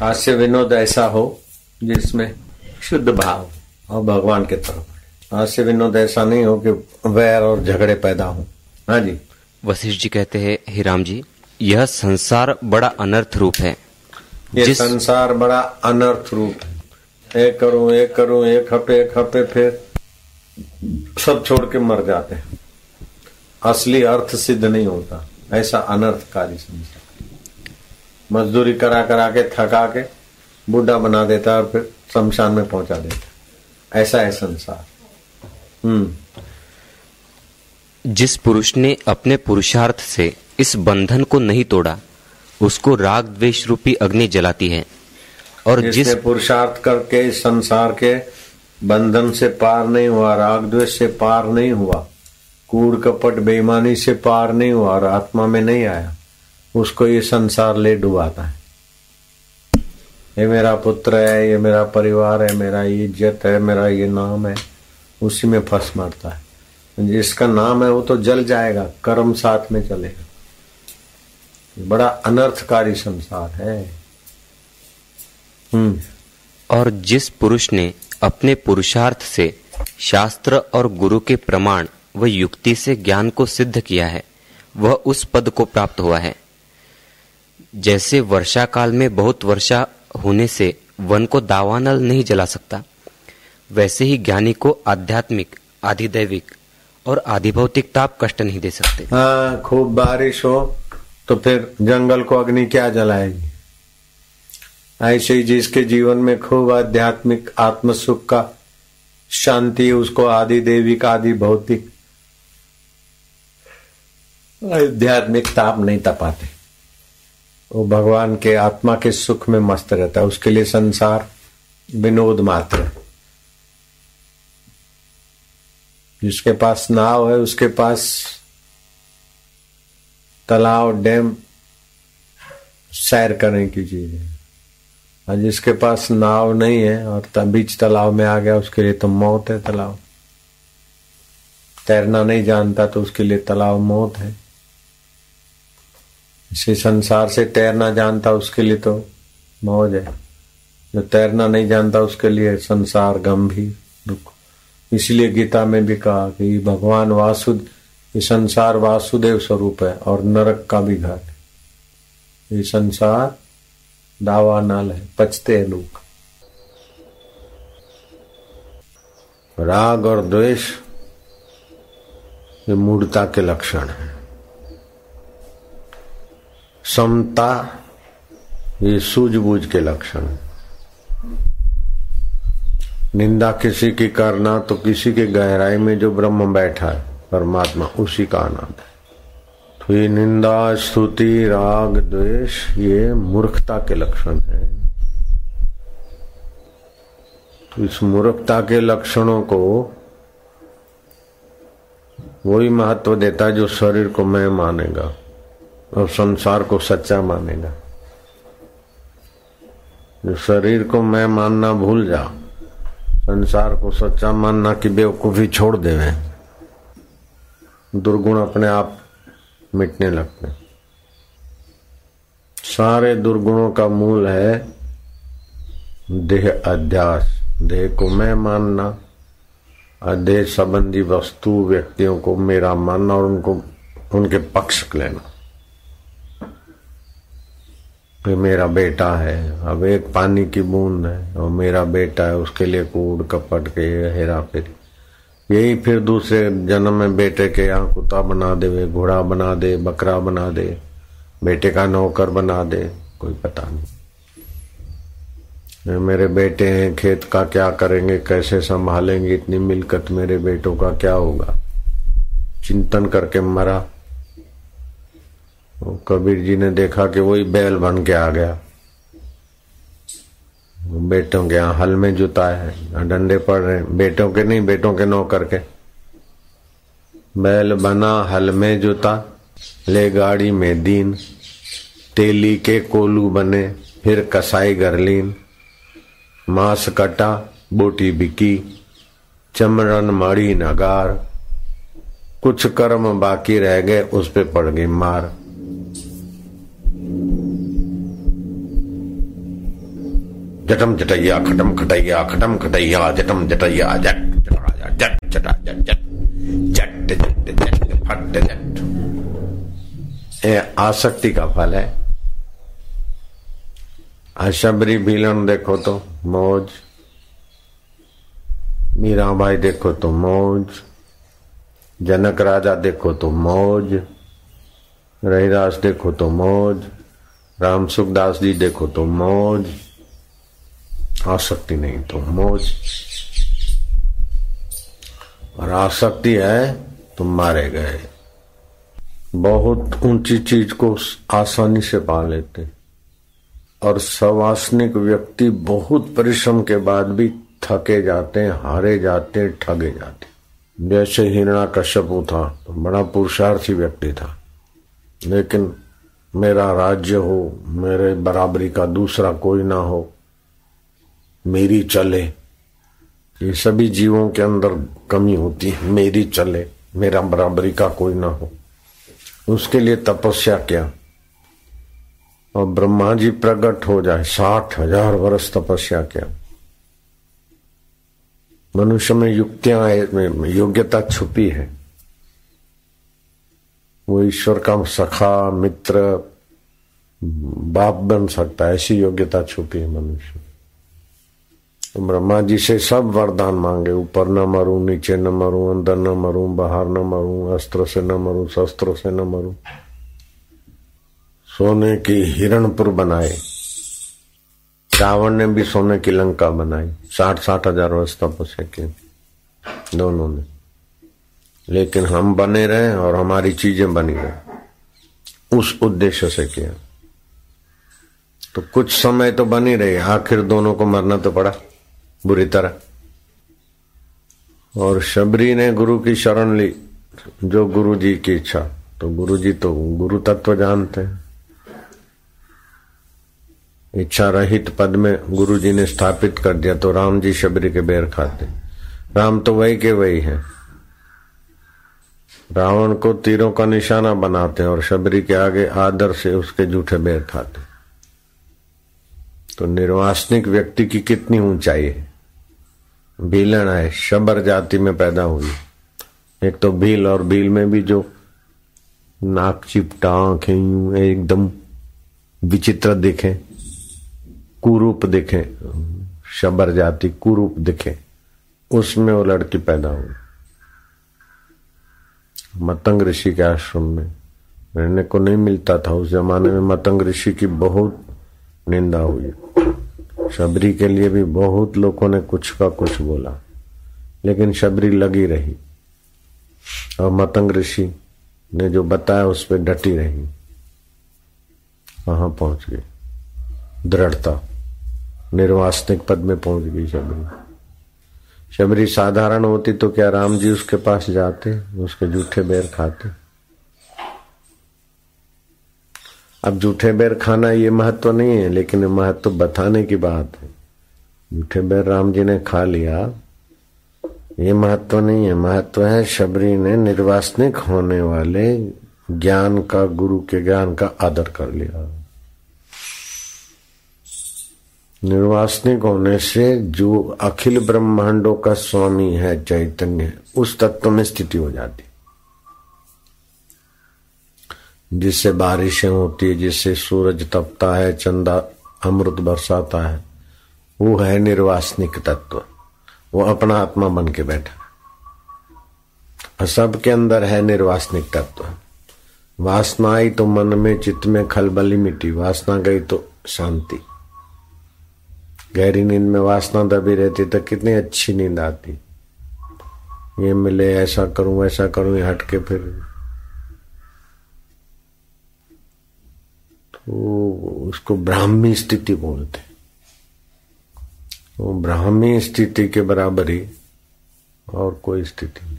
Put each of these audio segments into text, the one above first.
हास्य विनोद ऐसा हो जिसमें शुद्ध भाव और भगवान के तरफ़। हास्य विनोद ऐसा नहीं हो कि वैर और झगड़े पैदा हो। हाँ जी। वशिष्ठ जी कहते हैं ही राम जी यह संसार बड़ा अनर्थ रूप है। ये जिस संसार बड़ा अनर्थ रूप है। एक करूँ एक करूँ एक हपे एक हपे फिर सब छोड़ के मर जाते हैं। असली अर्थ सिद्ध नहीं होता। ऐसा अनर्थकारी संसार। मजदूरी करा करा के थका के बूढ़ा बना देता है और फिर शमशान में पहुँचा देता ऐसा है संसार। हम्म। जिस पुरुष ने अपने पुरुषार्थ से इस बंधन को नहीं तोड़ा उसको राग द्वेष रूपी अग्नि जलाती है। और जिस पुरुषार्थ करके इस संसार के बंधन से पार नहीं हुआ राग द्वेष से पार नहीं हुआ कूड़ कपट बेईमानी से पार नहीं हुआ और आत्मा में नहीं आया उसको ये संसार ले डुबाता है। ये मेरा पुत्र है, ये मेरा परिवार है, मेरा ये इज़्ज़त है, मेरा ये नाम है, उसी में फंस मरता है। जिसका नाम है वो तो जल जाएगा, कर्म साथ में चलेगा। बड़ा अनर्थकारी संसार है। हम्म। और जिस पुरुष ने अपने पुरुषार्थ से शास्त्र और गुरु के प्रमाण व युक्ति से ज्ञान को सिद्ध किया है, वह उस पद को प्राप्त हुआ है। जैसे वर्षा काल में बहुत वर्षा होने से वन को दावानल नहीं जला सकता, वैसे ही ज्ञानी को आध्यात्मिक, आधिदैविक और आधिभौतिक ताप कष्ट नहीं दे सकते। हाँ खूब बारिश हो तो फिर जंगल को अग्नि क्या जलाएगी? ऐसे ही जिसके जीवन में खूब आध्यात्मिक आत्म सुख का शांति, उसको आदि देविक आदि भौतिक आध्यात्मिक ताप नहीं तपाते। वो भगवान के आत्मा के सुख में मस्त रहता है, उसके लिए संसार विनोद मात्र जिसके पास नाव है, उसके पास तालाब, डैम, सैर करने की चीज़ है। और जिसके पास नाव नहीं है, और बीच तालाब में आ गया, उसके लिए तो मौत है तालाब। तैरना नहीं जानता तो उसके लिए तालाब मौत है। इसी संसार से तैरना जानता उसके लिए तो मौज है। जो तैरना नहीं जानता उसके लिए संसार गंभीर दुख। इसलिए गीता में भी कहा कि भगवान वासुद, ये संसार वासुदेव स्वरूप है और नरक का भी घर ये संसार दावा नाल है पचते हैं लोग। राग और द्वेष, ये मूर्ता के लक्षण है। समता ये सूझबूझ के लक्षण है। निंदा किसी की करना तो किसी के गहराई में जो ब्रह्म बैठा है, परमात्मा उसी का आनंद है। तो ये निंदा, स्तुति, राग, द्वेष, ये मूर्खता के लक्षण है। तो इस मूर्खता के लक्षणों को वही महत्व देता है जो शरीर को मैं मानेगा। और संसार को सच्चा मानेगा। जो शरीर को मैं मानना भूल जा संसार को सच्चा मानना कि बेवकूफ़ी छोड़ देवे, दुर्गुण अपने आप मिटने लगते। सारे दुर्गुणों का मूल है देह अध्यास। देह को मैं मानना देह संबंधी वस्तु व्यक्तियों को मेरा मानना और उनको, उनके पक्ष लेना। कि मेरा बेटा है, अब एक पानी की बूंद है, और मेरा बेटा है, उसके लिए कूड़ कपट के हेरा फेरी। यही फिर दूसरे जन्म में बेटे के यहाँ कुत्ता बना दे, घोड़ा बना दे, बकरा बना दे, बेटे का नौकर बना दे, कोई पता नहीं। मेरे बेटे हैं, खेत का क्या करेंगे, कैसे संभालेंगे, इतनी मिलकत मेरे बेटों का क्या होगा? चिंतन करके मरा। कबीर जी ने देखा कि वही बैल बन के आ गया। बेटों के यहाँ हल में जुता है डंडे पड़ रहे बेटों के नहीं, बेटों के नौ करके बैल बना, हल में जुता, ले गाड़ी में दीन। तेली के कोलू बने, फिर कसाई गरलीन। मांस कटा, बोटी बिकी, चमरन मड़ी नगार। कुछ कर्म बाकी रह गए, उस पे पड़ गई मार। जटम जटैया, खटम खटैया खटम खटैया, जटम जटैया, जट जटा जट जटा, जट जट जट जट जट, फट, जट। ये आसक्ति का फल है। अशबरी भीलन देखो तो मौज। मीराबाई देखो तो मौज। जनक राजा देखो तो मौज। रहीदास देखो तो मौज। राम सुखदास जी देखो तो मौज। आसक्ति नहीं तो मौज। और आसक्ति है तो मारे गए। बहुत ऊँची चीज़ को आसानी से पा लेते। और सवासनिक व्यक्ति बहुत परिश्रम के बाद भी थके जाते हैं हारे जाते हैं ठगे जाते। जैसे हिरणा कश्यपु था तो बड़ा पुरुषार्थी व्यक्ति था। लेकिन मेरा राज्य हो, मेरे बराबरी का दूसरा कोई ना हो मेरी चले। ये सभी जीवों के अंदर कमी होती है। मेरी चले। मेरा बराबरी का कोई ना हो। उसके लिए तपस्या किया? और ब्रह्मा जी प्रकट हो जाए। साठ हज़ार वर्ष तपस्या किया? मनुष्य में युक्तियाँ, योग्यता छुपी है। वो ईश्वर का सखा, मित्र, बाप बन सकता है। ऐसी योग्यता छुपी है मनुष्य तो ब्रह्मा जी से सब वरदान मांगे। ऊपर न मरू, नीचे न मरू, अंदर न मरू, बाहर न मरू, अस्त्र से न मरू, शस्त्र से न मरू। सोने की हिरणपुर बनाए। रावण ने भी सोने की लंका बनाई। साठ साठ हज़ार वर्ष तपस्या की दोनों ने। लेकिन हम बने रहे और हमारी चीज़ें बनी रहे। उस उद्देश्य से किया। तो कुछ समय तो बनी रही। आखिर दोनों को मरना तो पड़ा। बुरी तरह। और शबरी ने गुरु की शरण ली, जो गुरु जी की इच्छा। तो गुरु जी तो गुरु तत्व जानते हैं। इच्छा रहित पद में गुरु जी ने स्थापित कर दिया तो राम जी शबरी के बेर खाते। राम तो वही के वही है। रावण को तीरों का निशाना बनाते हैं और शबरी के आगे आदर से उसके जूठे बेर खाते। तो निर्वासनिक व्यक्ति की कितनी ऊंचाई है? भीलन है, शबर जाति में पैदा हुई। एक तो भील और भील में भी जो नाक चिपटा एकदम विचित्र दिखे, कुरूप दिखे, शबर जाति कुरूप दिखे, उसमें वो लड़की पैदा हुई। मतंग ऋषि के आश्रम में रहने को नहीं मिलता था, उस जमाने में मतंग ऋषि की बहुत निंदा हुई। शबरी के लिए भी बहुत लोगों ने कुछ का कुछ बोला, लेकिन शबरी लगी रही। और मतंग ऋषि ने जो बताया उस पर डटी रही। वहाँ पहुँच गई। दृढ़ता, निर्वासनिक पद में पहुँच गई शबरी। शबरी साधारण होती तो क्या राम जी उसके पास जाते, उसके जूठे बैर खाते? अब जूठे बैर खाना ये महत्व नहीं है, लेकिन महत्व तो बताने की बात है। जूठे बैर राम जी ने खा लिया, ये महत्व नहीं है। महत्व है शबरी ने निर्वासनिक होने वाले ज्ञान का, गुरु के ज्ञान का आदर कर लिया। निर्वासनिक होने से जो अखिल ब्रह्मांडों का स्वामी है चैतन्य, उस तत्व में स्थिति हो जाती। जिससे बारिशें होती है, जिससे सूरज तपता है, चंदा अमृत बरसाता है, वो है निर्वासनिक तत्व। वो अपना आत्मा बन के बैठा सबके अंदर है निर्वासनिक तत्व। वासना आई तो मन में, चित्त में खलबली मिट्टी वासना गई तो शांति। गहरी नींद में वासना दबी रहती तो कितनी अच्छी नींद आती। ये मिले, ऐसा करूँ ऐसा करूँ, ये हट के फिर तो उसको ब्राह्मी स्थिति बोलते वो ब्राह्मी स्थिति के बराबर ही और कोई स्थिति नहीं।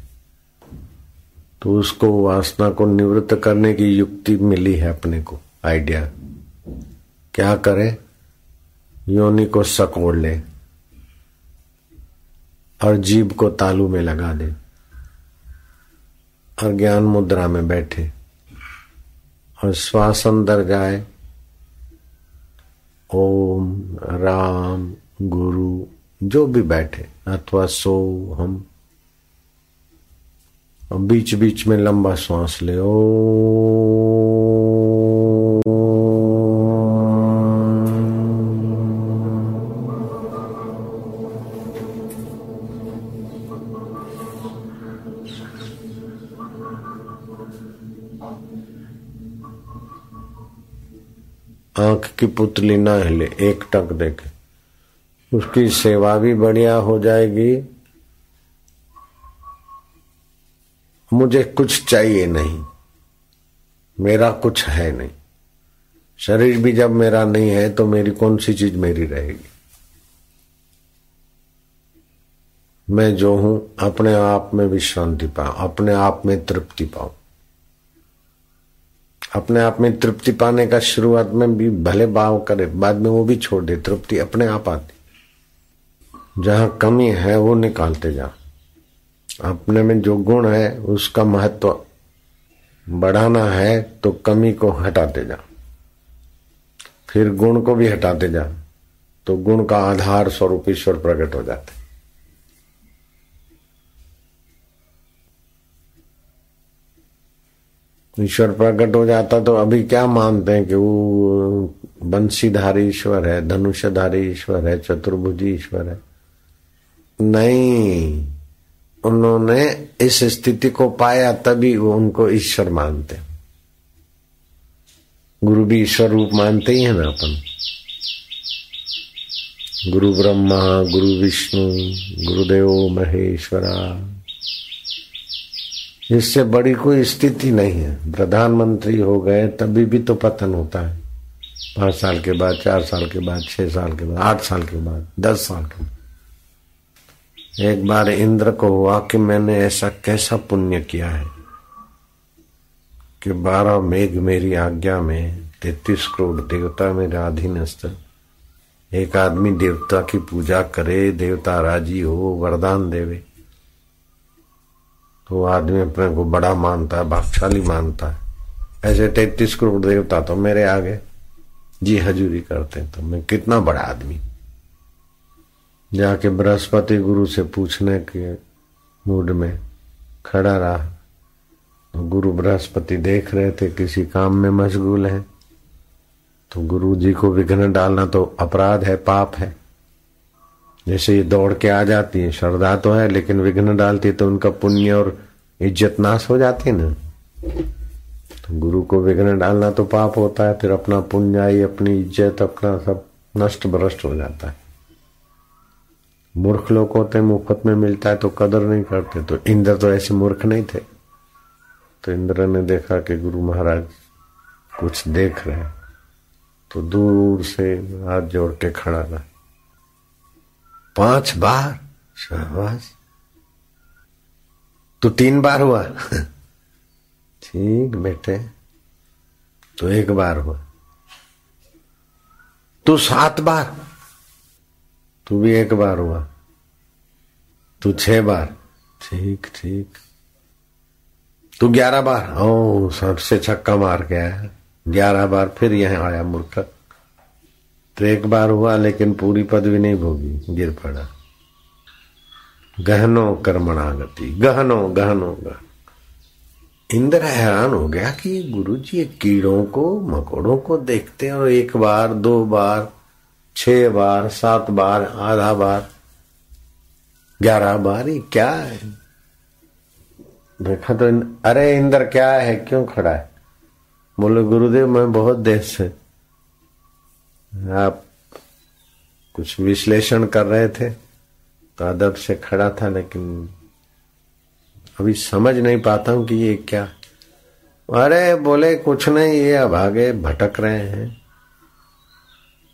तो उसको वासना को निवृत्त करने की युक्ति मिली है अपने को, आइडिया। क्या करे? योनि को सकोड़ ले और जीव को तालू में लगा दे और ज्ञान मुद्रा में बैठे और श्वास अंदर जाए ओम राम गुरु, जो भी बैठे, अथवा सो हम। बीच बीच में लंबा सांस ले ओ आँख की पुतली ना हिले, एक टक देखे। उसकी सेवा भी बढ़िया हो जाएगी। मुझे कुछ चाहिए नहीं। मेरा कुछ है नहीं। शरीर भी जब मेरा नहीं है तो मेरी कौन सी चीज़ मेरी रहेगी? मैं जो हूँ, अपने आप में विश्रांति पाऊँ, अपने आप में तृप्ति पाऊँ। अपने आप में तृप्ति पाने का शुरुआत में भी भले भाव करे, बाद में वो भी छोड़ दे, तृप्ति अपने आप आती। जहाँ कमी है, वो निकालते जा। अपने में जो गुण है, उसका महत्व बढ़ाना है तो कमी को हटाते जा। फिर गुण को भी हटाते जा तो गुण का आधार स्वरूप ईश्वर प्रकट हो जाते। ईश्वर प्रकट हो जाता तो अभी क्या मानते हैं कि वो बंशीधारी ईश्वर है धनुषधारी ईश्वर है, चतुर्भुजी ईश्वर है? नहीं। उन्होंने इस स्थिति को पाया तभी वो उनको ईश्वर मानते गुरु भी ईश्वर रूप मानते ही है ना अपन। गुरु ब्रह्मा, गुरु विष्णु, गुरुदेव महेश्वरा। इससे बड़ी कोई स्थिति नहीं है। प्रधानमंत्री हो गए, तभी भी तो पतन होता है। पाँच साल के बाद, चार साल के बाद, छह साल के बाद, आठ साल के बाद, दस साल के बाद। एक बार इंद्र को हुआ कि मैंने ऐसा कैसा पुण्य किया है कि बारह मेघ मेरी आज्ञा में, तैतीस करोड़ देवता मेरे अधीनस्थ एक आदमी देवता की पूजा करे, देवता राज़ी हो, वरदान देवे। तो आदमी अपने को बड़ा मानता है भागशाली मानता है। ऐसे तैतीस करोड़ देवता तो मेरे आगे। जी हजूरी करते तो मैं कितना बड़ा आदमी। जाके बृहस्पति गुरु से पूछने के मूड में खड़ा रहा। तो गुरु बृहस्पति देख रहे थे किसी काम में मशगूल है। तो गुरु जी को विघ्न डालना तो अपराध है, पाप है। जैसे ये दौड़ के आ जाती है, श्रद्धा तो है, लेकिन विघ्न डालती तो उनका पुण्य और इज़्ज़त नाश हो जाती है ना। तो गुरु को विघ्न डालना तो पाप होता है, फिर अपना पुण्य, आई अपनी इज़्ज़त, अपना सब नष्ट भ्रष्ट हो जाता है। मूर्ख लोग होते मुफ़्त में मिलता है तो कदर नहीं करते तो इंद्र तो ऐसे मूर्ख नहीं थे। तो इंद्र ने देखा कि गुरु महाराज कुछ देख रहे हैं तो दूर से हाथ जोड़ के खड़ा रहा। पाँच बार? शाबाश। तो तीन बार हुआ। ठीक बेटे तो एक बार हुआ। तो सात बार, तू भी एक बार हुआ। तू छह बार। ठीक ठीक। तू ग्यारह बार। ओ सबसे छक्का मार आया। ग्यारह बार फिर यहाँ आया मूर्ख। तो एक बार हुआ, लेकिन पूरी पदवी नहीं भोगी, गिर पड़ा। गहनो कर्मणा गति गहनो गहनो, गहन। इंद्र हैरान हो गया कि गुरु जी कीड़ों को, मकोड़ों को देखते हैं, और एक बार, दो बार, छह बार, सात बार, आधा बार, ग्यारह बार ही क्या है? देखा तो अरे इंद्र क्या है? क्यों खड़ा है? बोले, गुरुदेव, मैं बहुत देर से आप कुछ विश्लेषण कर रहे थे? तो अदब से खड़ा था, लेकिन अभी समझ नहीं पाता हूँ कि ये क्या। अरे, बोले, कुछ नहीं, ये अभागे भटक रहे हैं।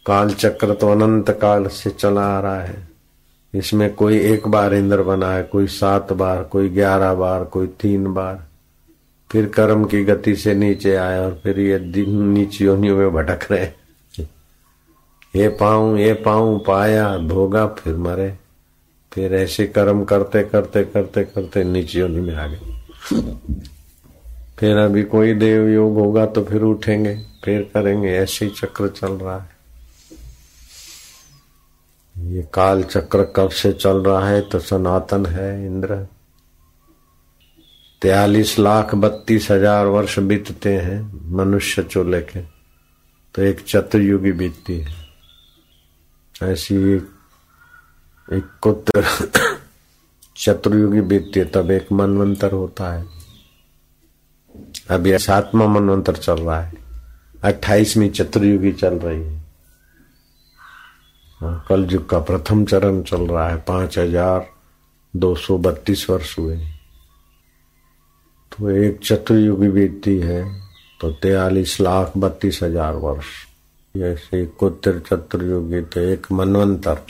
काल चक्र तो अनंत काल से चला आ रहा है। इसमें कोई एक बार इंद्र बना है, कोई सात बार, कोई ग्यारह बार, कोई तीन बार। फिर कर्म की गति से नीचे आए और फिर ये नीची योनियों में भटक रहे ये पाऊँ ये पाऊँ, पाया, भोगा, फिर मरे। फिर ऐसे कर्म करते करते करते करते नीची योनि में आ गए। फिर अभी कोई देव योग होगा तो फिर उठेंगे, फिर करेंगे, ऐसे ही चक्र चल रहा है। ये काल चक्र कब से चल रहा है तो सनातन है इंद्र। तयालीस लाख बत्तीस हज़ार वर्ष बीतते हैं मनुष्य चोले के तो एक चतुर्युगी बीतती है। ऐसी एक कुत्र चतुर्युगी बीतती है तब एक मनवंतर होता है। अभी सातवा मनवंतर चल रहा है। अट्ठाईसवीं चतुर्युगी चल रही है। हाँ, कल युग का प्रथम चरण चल रहा है। पाँच हज़ार दो सौ बत्तीस वर्ष हुए। तो एक चतुर्युगी बीतती है तो तैतालीस लाख बत्तीस हज़ार वर्ष। ऐसे कुत्र चतुर्युगी तो एक मनवंतर।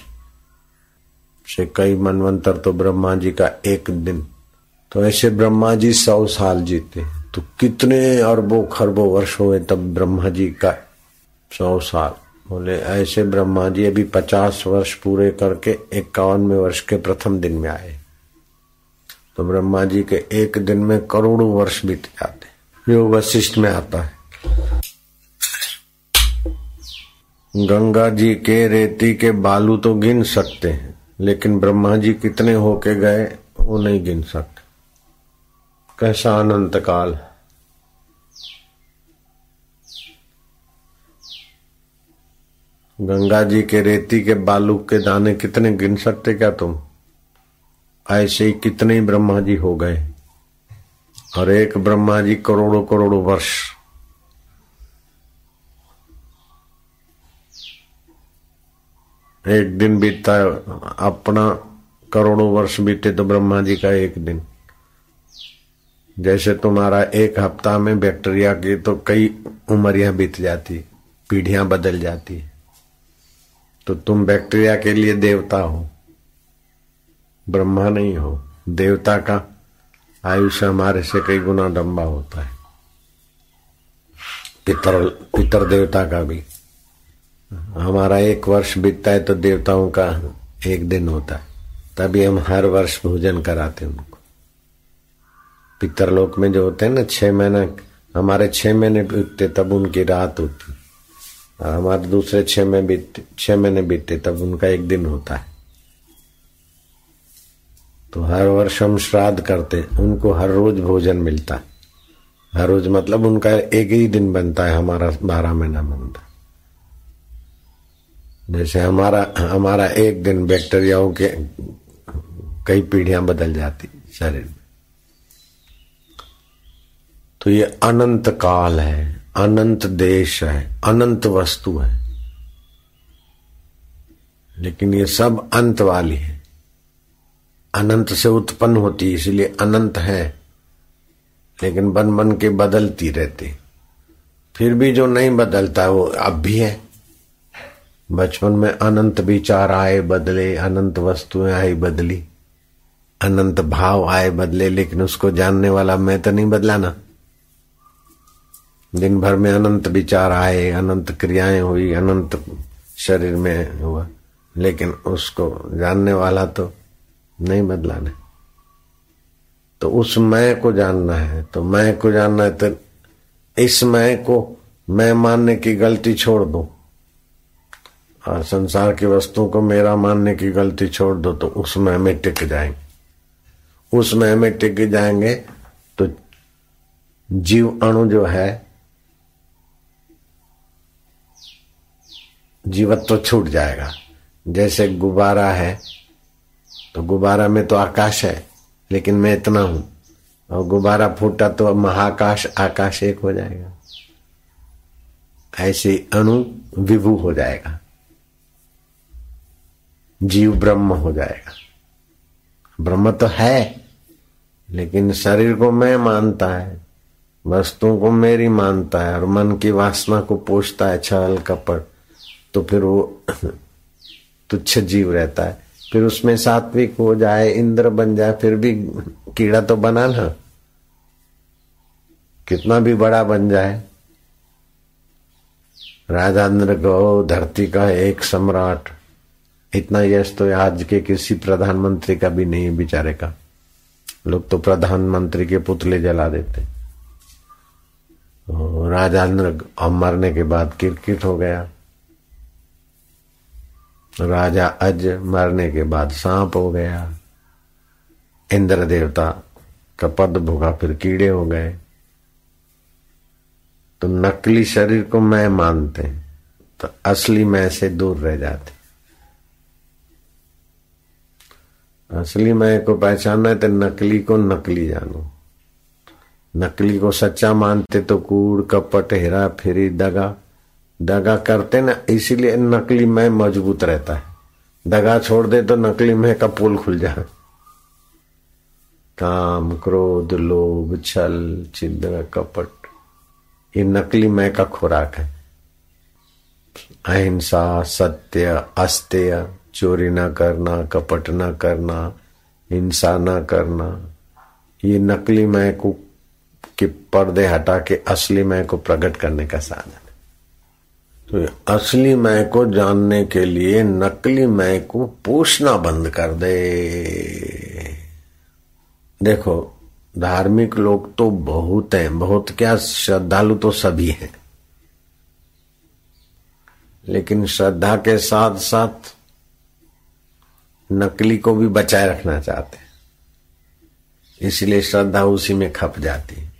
से कई मनवंतर तो ब्रह्मा जी का एक दिन। तो ऐसे ब्रह्मा जी सौ साल जीते। तो कितने अरबों खरबों वर्ष हुए तब ब्रह्मा जी का सौ साल। बोले, ऐसे ब्रह्मा जी अभी पचास वर्ष पूरे करके इक्यावनवे वर्ष के प्रथम दिन में आए। तो ब्रह्मा जी के एक दिन में करोड़ों वर्ष बीत जाते। जो वशिष्ठ में आता है। गंगा जी के रेती के बालू तो गिन सकते हैं, लेकिन ब्रह्मा जी कितने होके गए, वो नहीं गिन सकते। कैसा अनंत काल गंगा जी के रेती के बालू के दाने कितने गिन सकते क्या तुम? ऐसे ही कितने ब्रह्मा जी हो गए। और एक ब्रह्मा जी करोड़ों करोड़ों वर्ष। एक दिन बीतता है अपना करोड़ों वर्ष बीते तो ब्रह्मा जी का एक दिन। जैसे तुम्हारा एक हफ़्ता में बैक्टीरिया की तो कई उमरियाँ बीत जाती, पीढ़ियाँ बदल जाती। तो तुम बैक्टीरिया के लिए देवता हो। ब्रह्मा नहीं हो। देवता का आयुष्य हमारे से कई गुना लंबा होता है। पितर पितर देवता का भी। हमारा एक वर्ष बीतता है तो देवताओं का एक दिन होता है। तभी हम हर वर्ष भोजन कराते हैं उनको। पितरलोक में जो होते हैं ना, छह महीना, हमारे छह महीने बीतते, तब उनकी रात होती। हमारे दूसरे छह में बीतते छह महीने बीतते, तब उनका एक दिन होता है। तो हर वर्ष हम श्राद्ध करते उनको हर रोज भोजन मिलता है। हर रोज मतलब उनका एक ही दिन बनता है, हमारा बारह महीना बनता है। जैसे हमारा हमारा एक दिन बैक्टीरियाओं के कई पीढ़ियाँ बदल जाती शरीर में। तो ये अनंत काल है, अनंत देश है, अनंत वस्तु है। लेकिन ये सब अंत वाली है। अनंत से उत्पन्न होती, इसलिए अनंत है। लेकिन बन बन के बदलती रहती। फिर भी जो नहीं बदलता, वो अब भी है। बचपन में अनंत विचार आए बदले, अनंत वस्तुएँ आई बदली, अनंत भाव आए बदले, लेकिन उसको जानने वाला मैं तो नहीं बदला ना दिन भर में अनंत विचार आए, अनंत क्रियाएँ हुई, अनंत शरीर में हुआ, लेकिन उसको जानने वाला तो नहीं बदला ने तो उस मैं को जानना है तो मैं को जानना है तो इस मैं को मैं मानने की गलती छोड़ दो। और संसार की वस्तुओं को मेरा मानने की गलती छोड़ दो तो उसमें हमें टिक जाएँगे उसमें हमें टिक जाएँगे तो जीव अणु जो है, जीवत्व तो छूट जाएगा। जैसे गुब्बारा है तो गुब्बारा में तो आकाश है, लेकिन मैं इतना हूँ। और गुब्बारा फूटा तो महाकाश, आकाश एक हो जाएगा। ऐसे अणु विभु हो जाएगा। जीव ब्रह्म हो जाएगा। ब्रह्म तो है, लेकिन शरीर को मैं मानता है, वस्तुओं को मेरी मानता है, और मन की वासना को पोषता है छल कपट तो फिर वो तुच्छ जीव रहता है। फिर उसमें सात्विक हो जाए, इंद्र बन जाए, फिर भी कीड़ा तो बना ना। कितना भी बड़ा बन जाए। राजा इंद्र गौ धरती का एक सम्राट इतना यश तो आज के किसी प्रधानमंत्री का भी नहीं, बेचारे का। लोग तो प्रधानमंत्री के पुतले जला देते। राजा इंद्र मरने के बाद किरकिट हो गया। राजा अज, मरने के बाद सांप हो गया। इंद्र देवता का पद भोगा, फिर कीड़े हो गए। तो नकली शरीर को मैं मानते तो असली मैं से दूर रह जाते। असली मैं को पहचानना है तो नकली को नकली जानो। नकली को सच्चा मानते तो कूड़, कपट, हेरा फेरी, दगा। दगा करते ना, इसीलिए नकली मैं मज़बूत रहता है। दगा छोड़ दे तो नकली मैं का पुल खुल जाए। काम, क्रोध, लोभ, छल, छिद्र, कपट, ये नकली मैं का खुराक है। अहिंसा, सत्य, अस्त्य चोरी ना करना, कपट ना करना, हिंसा ना करना, ये नकली मैं को के पर्दे हटा के असली मैं को प्रकट करने का साधन तो असली मैं को जानने के लिए नकली मैं को पूछना बंद कर दे। देखो, धार्मिक लोग तो बहुत हैं, बहुत क्या श्रद्धालु तो सभी हैं। लेकिन श्रद्धा के साथ साथ नकली को भी बचाए रखना चाहते हैं। इसलिए श्रद्धा उसी में खप जाती है।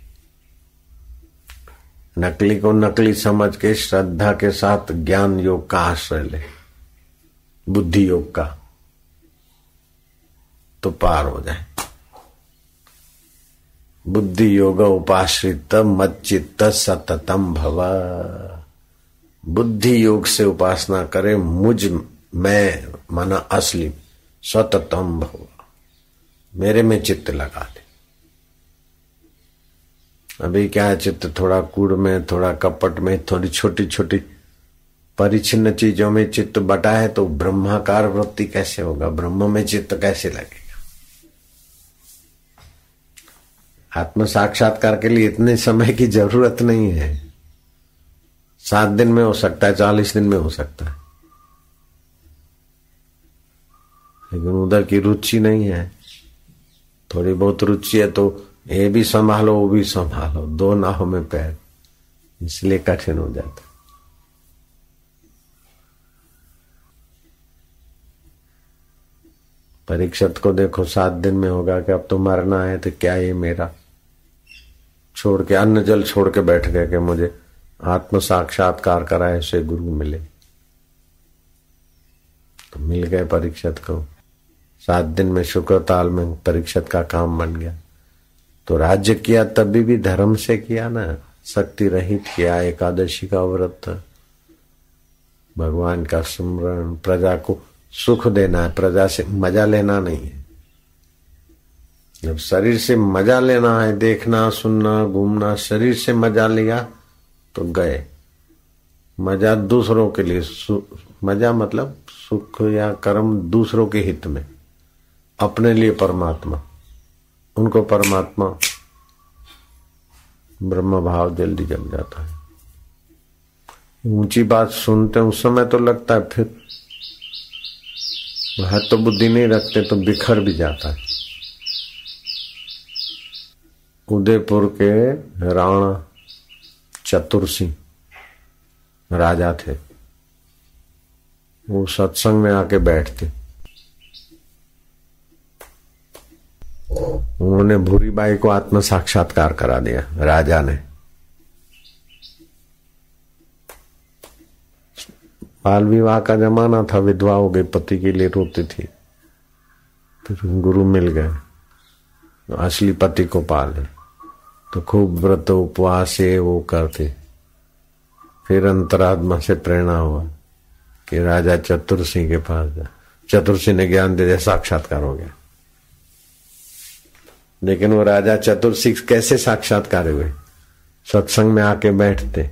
नकली को नकली समझ के श्रद्धा के साथ ज्ञान योग का आश्रय ले। बुद्धि योग का। तो पार हो जाए। बुद्धि योग उपाश्रित मच्चित सततम भव। बुद्धि योग से उपासना करे, मुझ, मैं, माना असली। सततम भव। मेरे में चित्त लगा दे। अभी क्या है, चित्त थोड़ा कूड़ में, थोड़ा कपट में, थोड़ी छोटी छोटी परिचिन्न चीज़ों में चित्त बटा है तो ब्रह्माकार वृत्ति कैसे होगा? ब्रह्म में चित्त कैसे लगेगा? आत्म साक्षात्कार के लिए इतने समय की ज़रूरत नहीं है। सात दिन में हो सकता है, चालीस दिन में हो सकता है। लेकिन उधर की रुचि नहीं है। थोड़ी बहुत रुचि है तो ये भी संभालो, वो भी संभालो। दो नाव में पैर। इसलिए कठिन हो जाता। परीक्षित को देखो, सात दिन में होगा कि अब तो मरना है तो क्या ये मेरा? छोड़ के, अन्न जल छोड़ के बैठ गए कि मुझे आत्म साक्षात्कार कराए से गुरु मिले। तो मिल गए परीक्षित को। सात दिन में शुक्र ताल में परीक्षित का काम बन गया। तो राज्य किया, तभी भी धर्म से किया ना। शक्ति रहित किया, एकादशी का व्रत। भगवान का स्मरण, प्रजा को सुख देना है। प्रजा से मज़ा लेना नहीं है। जब शरीर से मज़ा लेना है, देखना, सुनना, घूमना, शरीर से मज़ा लिया तो गए। मज़ा दूसरों के लिए मज़ा मतलब सुख या कर्म दूसरों के हित में। अपने लिए परमात्मा। उनको परमात्मा ब्रह्म भाव जल्दी जम जाता है। ऊँची बात सुनते उस समय तो लगता है फिर वह तो बुद्धि नहीं रखते तो बिखर भी जाता है। उदयपुर के राणा चतुर सिंह राजा थे। वो सत्संग में आके बैठते। उन्होंने भूरी बाई को आत्म साक्षात्कार करा दिया, राजा ने। बाल विवाह का जमाना था विधवा हो गई पति के लिए रोती थी। फिर गुरु मिल गए, असली पति को पाले। तो खूब व्रत उपवास ये वो करते। फिर अंतरात्मा से प्रेरणा हुआ कि राजा चतुर सिंह के पास जा। चतुर सिंह ने ज्ञान दे दिया, साक्षात्कार हो गया। लेकिन वो राजा चतुर सिंह कैसे साक्षात्कार हुए? सत्संग में आके बैठते।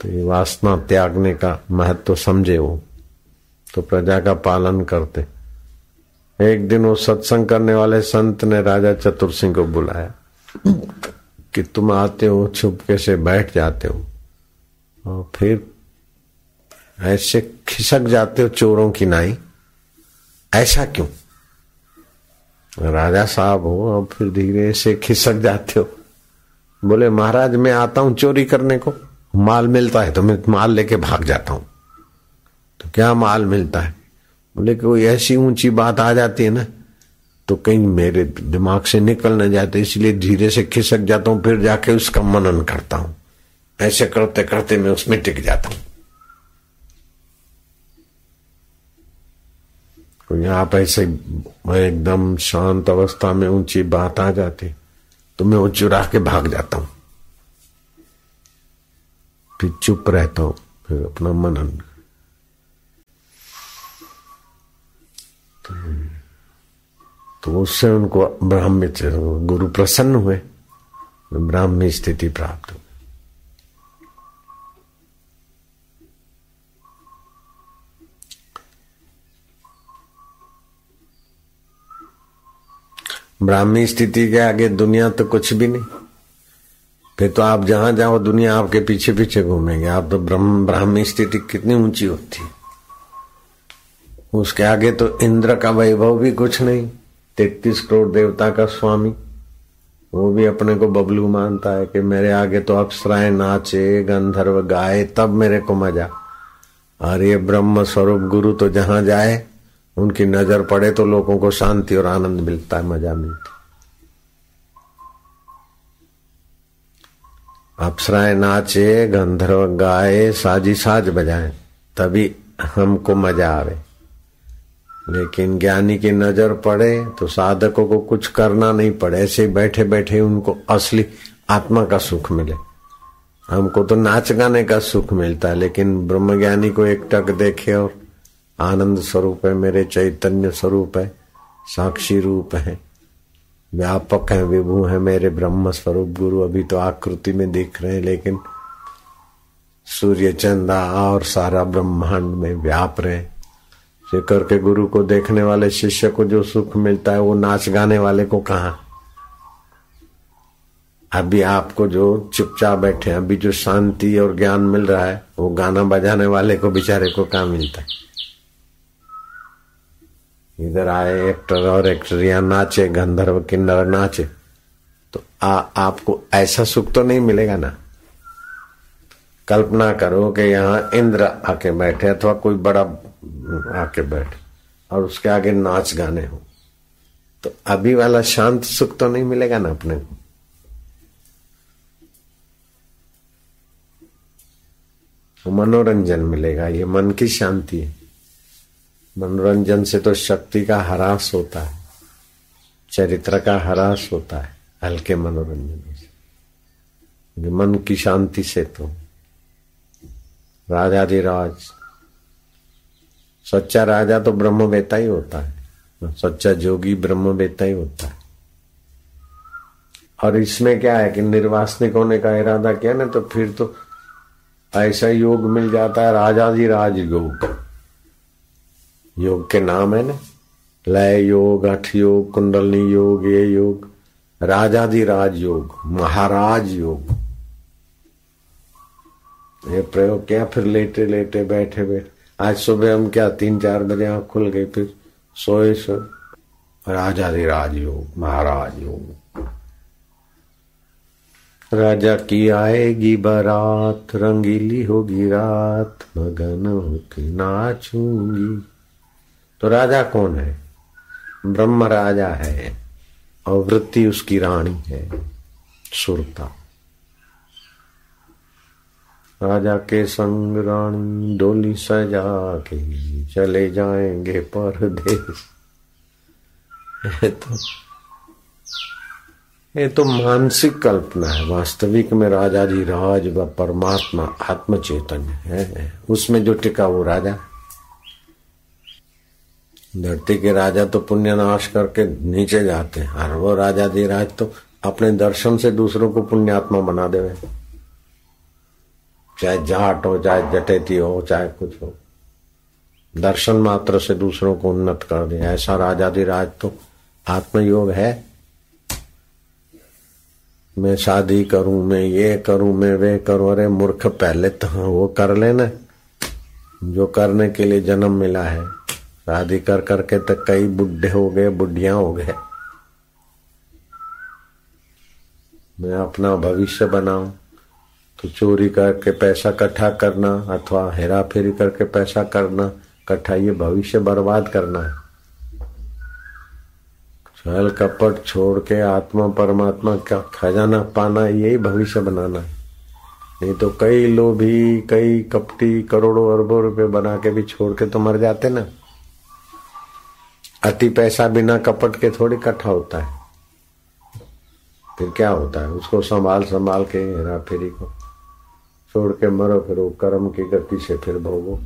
तो ये वासना त्यागने का महत्व तो समझे वो। तो प्रजा का पालन करते। एक दिन वो सत्संग करने वाले संत ने राजा चतुर सिंह को बुलाया कि तुम आते हो, छुपके से बैठ जाते हो। और फिर ऐसे खिसक जाते हो चोरों की नाई। ऐसा क्यों? राजा साहब हो, अब फिर धीरे से खिसक जाते हो। बोले, महाराज, मैं आता हूँ चोरी करने को। माल मिलता है तो मैं माल लेके भाग जाता हूँ। तो क्या माल मिलता है? बोले, कोई ऐसी ऊँची बात आ जाती है ना तो कहीं मेरे दिमाग से निकल न जाते इसलिए धीरे से खिसक जाता हूँ, फिर जाके उसका मनन करता हूँ। ऐसे करते करते मैं उसमें टिक जाता हूँ। आप ऐसे मैं एकदम शांत अवस्था में ऊँची बात आ जाती तो मैं वो चुरा के भाग जाता हूँ। फिर चुप रहता हूँ फिर अपना मनन तो, उससे उनको ब्राह्म्य गुरु प्रसन्न हुए ब्राह्मी स्थिति प्राप्त हुई। ब्राह्मी स्थिति के आगे दुनिया तो कुछ भी नहीं। फिर तो आप जहाँ जाओ, दुनिया आपके पीछे पीछे घूमेंगे। आप तो ब्रह्म, ब्राह्मी स्थिति कितनी ऊँची होती। उसके आगे तो इंद्र का वैभव भी कुछ नहीं। तैतीस करोड़ देवता का स्वामी। वो भी अपने को बबलू मानता है कि मेरे आगे तो अप्सराएँ नाचे, गंधर्व गाए, तब मेरे को मज़ा। और ये ब्रह्म स्वरूप गुरु तो जहाँ जाए उनकी नज़र पड़े तो लोगों को शांति और आनंद मिलता है, मज़ा मिलता अप्सराएँ नाचे, गंधर्व गाए, साजी साज बजाए, तभी हमको मज़ा आवे। लेकिन ज्ञानी की नज़र पड़े तो साधकों को कुछ करना नहीं पड़े, ऐसे बैठे बैठे उनको असली आत्मा का सुख मिले। हमको तो नाच गाने का सुख मिलता है, लेकिन ब्रह्मज्ञानी को एक टक देखे और आनंद स्वरूप है, मेरे चैतन्य स्वरूप है, साक्षी रूप है, व्यापक है, विभू है मेरे ब्रह्म स्वरूप। गुरु अभी तो आकृति में दिख रहे हैं, लेकिन सूर्य चंदा और सारा ब्रह्मांड में व्याप रहे से करके गुरु को देखने वाले शिष्य को जो सुख मिलता है, वो नाच गाने वाले को कहा? अभी आपको जो चुपचाप बैठे अभी जो शांति और ज्ञान मिल रहा है, वो गाना बजाने वाले को, बेचारे को कहा मिलता है? इधर आए एक्टर और एक्टरिया नाचे गंधर्व किन्नर नाचे। तो आ, आपको ऐसा सुख तो नहीं मिलेगा ना? कल्पना करो कि यहाँ इंद्र आके बैठे अथवा कोई बड़ा आके बैठे और उसके आगे नाच गाने हो। तो अभी वाला शांत सुख तो नहीं मिलेगा ना अपने को? मनोरंजन मिलेगा ये मन की शांति है। मनोरंजन से तो शक्ति का हरास होता है, चरित्र का हरास होता है, हल्के मनोरंजन से। मन की शांति से तो राजाधिराज सच्चा राजा तो ब्रह्म वेता ही होता है, सच्चा जोगी ब्रह्म वेता ही होता है। और इसमें क्या है कि निर्वासनिक होने का इरादा किया ना तो फिर तो ऐसा योग मिल जाता है, राजाधिराज योग। योग के नाम है ना? लय योग, अठ योग, कुंडलनी योग, ये योग, राजादि राज योग, महाराज योग। ये प्रयोग किया फिर लेटे लेटे बैठे बैठे? आज सुबह हम क्या, तीन चार बजे आँख खुल गई फिर सोए सो? राजादि राज योग, महाराज योग। राजा की आएगी बारात, रंगीली होगी रात मगन होके नाचूँगी। तो राजा कौन है? ब्रह्म राजा है और वृत्ति उसकी रानी है, सुरता। राजा के संग रानी डोली सजा के चले जाएँगे परदेश तो ये तो मानसिक कल्पना है। वास्तविक में राजा जी राज व परमात्मा आत्म चैतन्य है। उसमें जो टिका वो राजा है। धरती के राजा तो पुण्य नाश करके नीचे जाते हैं। और वो राजा राज तो अपने दर्शन से दूसरों को पुण्यात्मा बना देवे। चाहे जाट हो, चाहे जटेती हो, चाहे कुछ हो। दर्शन मात्र से दूसरों को उन्नत कर दे। ऐसा राज तो आत्मयोग है। मैं शादी करूँ, मैं ये करूँ, मैं वे करूँ। अरे मूर्ख, पहले तो वो कर लेना। जो करने के लिए जन्म मिला है। शादी कर करके तो कई बुढ़े हो गए, बुढ़िया हो गए। मैं अपना भविष्य बनाऊँ तो चोरी करके पैसा इकट्ठा करना अथवा हेरा फेरी करके पैसा करना इकट्ठा ये भविष्य बर्बाद करना है। छल कपट छोड़ के आत्मा परमात्मा का खजाना पाना, यही भविष्य बनाना है। नहीं तो कई लोभी, कई कपटी करोड़ों अरबों रुपए बना के भी छोड़ के तो मर जाते ना। अति पैसा बिना कपट के थोड़े इकट्ठा होता है। फिर क्या होता है? उसको संभाल संभाल के हेरा फेरी को छोड़ के मरो, फिर वो कर्म की गति से फिर भोगो।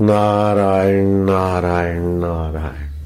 नारायण नारायण नारायण।